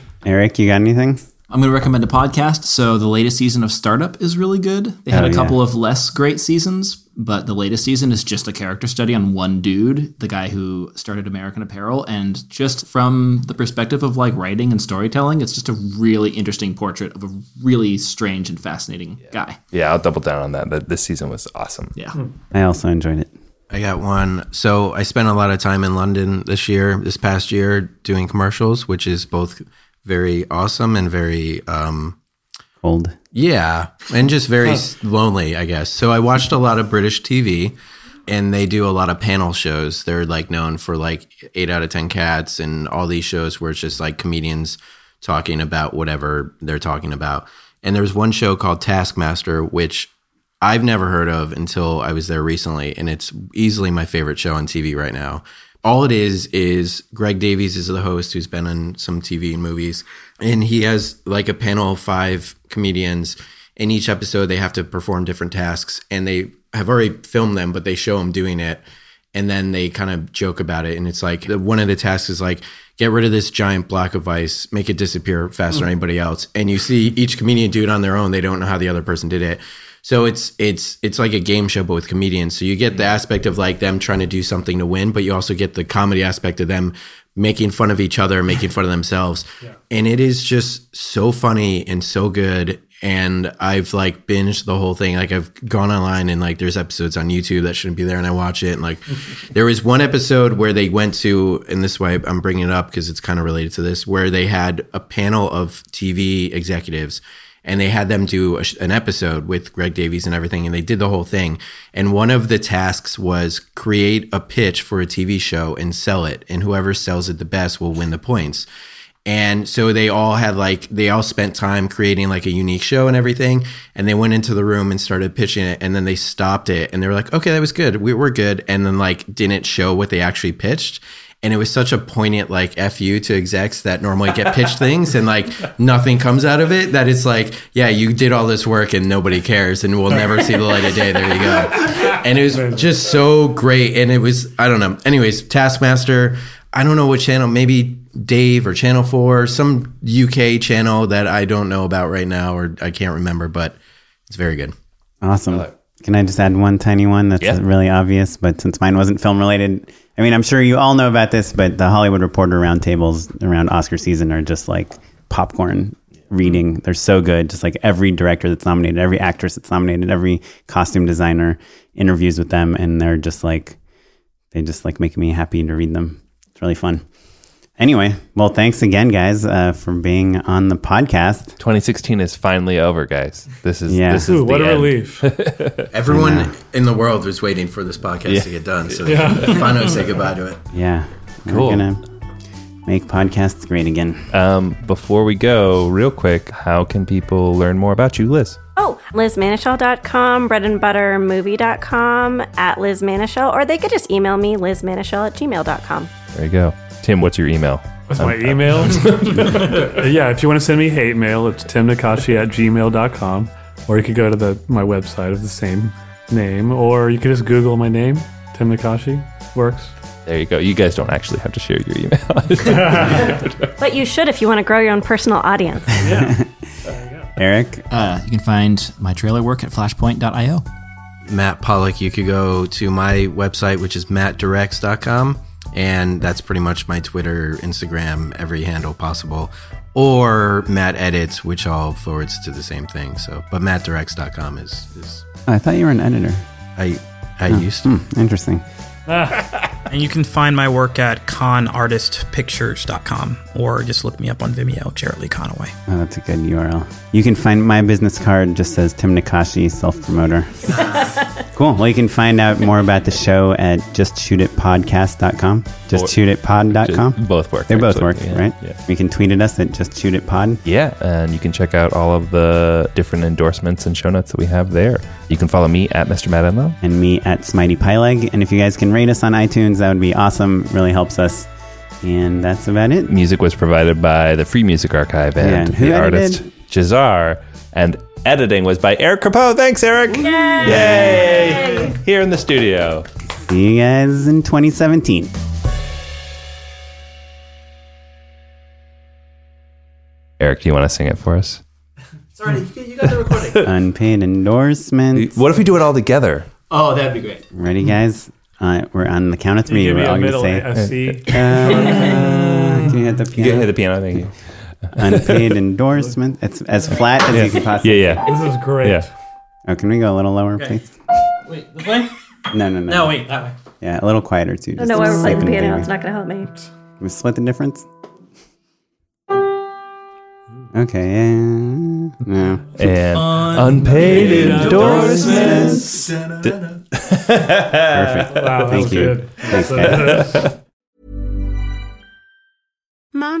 Eric, you got anything? I'm going to recommend a podcast. So the latest season of Startup is really good. They had Oh, a yeah. couple of less great seasons, but the latest season is just a character study on one dude, the guy who started American Apparel, and just from the perspective of like writing and storytelling, it's just a really interesting portrait of a really strange and fascinating guy. Yeah, I'll double down on that. That this season was awesome. Yeah. Hmm. I also enjoyed it. I got one. So I spent a lot of time in London this year, this past year, doing commercials, which is both very awesome and very, um, Cold. yeah, and just very s lonely, I guess. So I watched a lot of British TV, and they do a lot of panel shows. They're like known for like eight out of ten cats and all these shows where it's just like comedians talking about whatever they're talking about. And there's one show called Taskmaster, which I've never heard of until I was there recently, and it's easily my favorite show on TV right now. All it is is Greg Davies is the host who's been on some TV and movies, and he has like a panel of five comedians. In each episode, they have to perform different tasks, and they have already filmed them, but they show them doing it, and then they kind of joke about it. And it's like one of the tasks is like get rid of this giant block of ice, make it disappear faster than mm. anybody else. And you see each comedian do it on their own; they don't know how the other person did it. So it's it's it's like a game show, but with comedians. So you get the aspect of like them trying to do something to win, but you also get the comedy aspect of them making fun of each other, making fun of themselves, and it is just so funny and so good. And I've like binged the whole thing. Like I've gone online and like there's episodes on YouTube that shouldn't be there, and I watch it. And like there was one episode where they went to, and this is why I'm bringing it up because it's kind of related to this, where they had a panel of TV executives and they had them do a, an episode with Greg Davies and everything, and they did the whole thing. And one of the tasks was create a pitch for a TV show and sell it, and whoever sells it the best will win the points. And so they all had like they all spent time creating like a unique show and everything, and they went into the room and started pitching it, and then they stopped it, and they were like, "Okay, that was good, we, we're good," and then like didn't show what they actually pitched, and it was such a poignant like fu to execs that normally get pitched things and like nothing comes out of it that it's like yeah you did all this work and nobody cares and we'll never see the light of day. There you go. And it was just so great. And it was i don't know. Anyways taskmaster i don't know what channel maybe dave or channel 4 some uk channel that i don't know about right now or i can't remember but it's very good. Awesome. Can I just add one tiny one that's Yeah. really obvious, but since mine wasn't film related, I mean, I'm sure you all know about this, but the Hollywood Reporter roundtables around Oscar season are just like popcorn reading. They're so good. Just like every director that's nominated, every actress that's nominated, every costume designer interviews with them, and they're just like, they just like make me happy to read them. It's really fun. Anyway, well, thanks again, guys, uh, for being on the podcast. 2016 is finally over, guys. This is Yeah. this is Ooh, the what a end. relief. Everyone in the world was waiting for this podcast to get done, so they Yeah. can finally say goodbye to it. Yeah, Cool. we're gonna make podcasts great again. Um, before we go, real quick, how can people learn more about you, Liz? Oh, LizManashil.com, breadandbuttermovie.com, at Liz Manashil, or they could just email me, lizmanashil at gmail.com. There you go. Tim, what's your email? That's my email. Yeah, if you want to send me hate mail, it's timnackashi at gmail.com. Or you could go to the my website of the same name. Or you could just Google my name, Tim Nackashi. Works. There you go. You guys don't actually have to share your email. But you should if you want to grow your own personal audience. Yeah. Eric, Uh, you can find my trailer work at flashpoint.io. Matt Pollock, you could go to my website, which is mattdirects.com. And that's pretty much my Twitter, Instagram, every handle possible. Or Matt Edits, which all forwards to the same thing. So, but mattdirects.com is, is I thought you were an editor. I, I used to. Hmm, interesting. And you can find my work at conartistpictures.com or just look me up on Vimeo, Jarrett Lee Conaway. Oh, that's a good URL. You can find my business card just says Tim Nackashi, self promoter. cool. Well, you can find out more about the show at justshootitpodcast.com. Justshootitpod.com. Just- both work, They both actually. work, Yeah, right? yeah. You can tweet at us at justshootitpod. yeah, and you can check out all of the different endorsements and show notes that we have there. You can follow me at Mr. Matt Enlow. and me at Smitey Pyleg. And if you guys can rate us on iTunes, that would be awesome. Really helps us. And that's about it. Music was provided by the Free Music Archive and Yeah, and who the artist edited? Jazar. And editing was by Eric Crepeau. Thanks, Eric. Yay! Here in the studio. See you guys in 2017. Eric, do you want to sing it for us? Sorry, you got the recording. Unpaid endorsements. What if we do it all together? Oh, that'd be great. Ready, guys? Uh, we're on the count of three. Give me We're all a going to middle say. a C. Uh, can you hit the You piano? can hit the piano, thank you. Unpaid endorsement. It's as flat as you can possibly. Yeah, yeah. This is great. Yeah. Oh, can we go a little lower, please? Wait, this way? No, no, no. No, wait, that way. Yeah, a little quieter too. I Just don't why we're playing the piano. baby. It's not going to help me. We split the difference. Okay. Yeah. No. And unpaid endorsements. Perfect. Wow, that Thank was you. good. Thanks.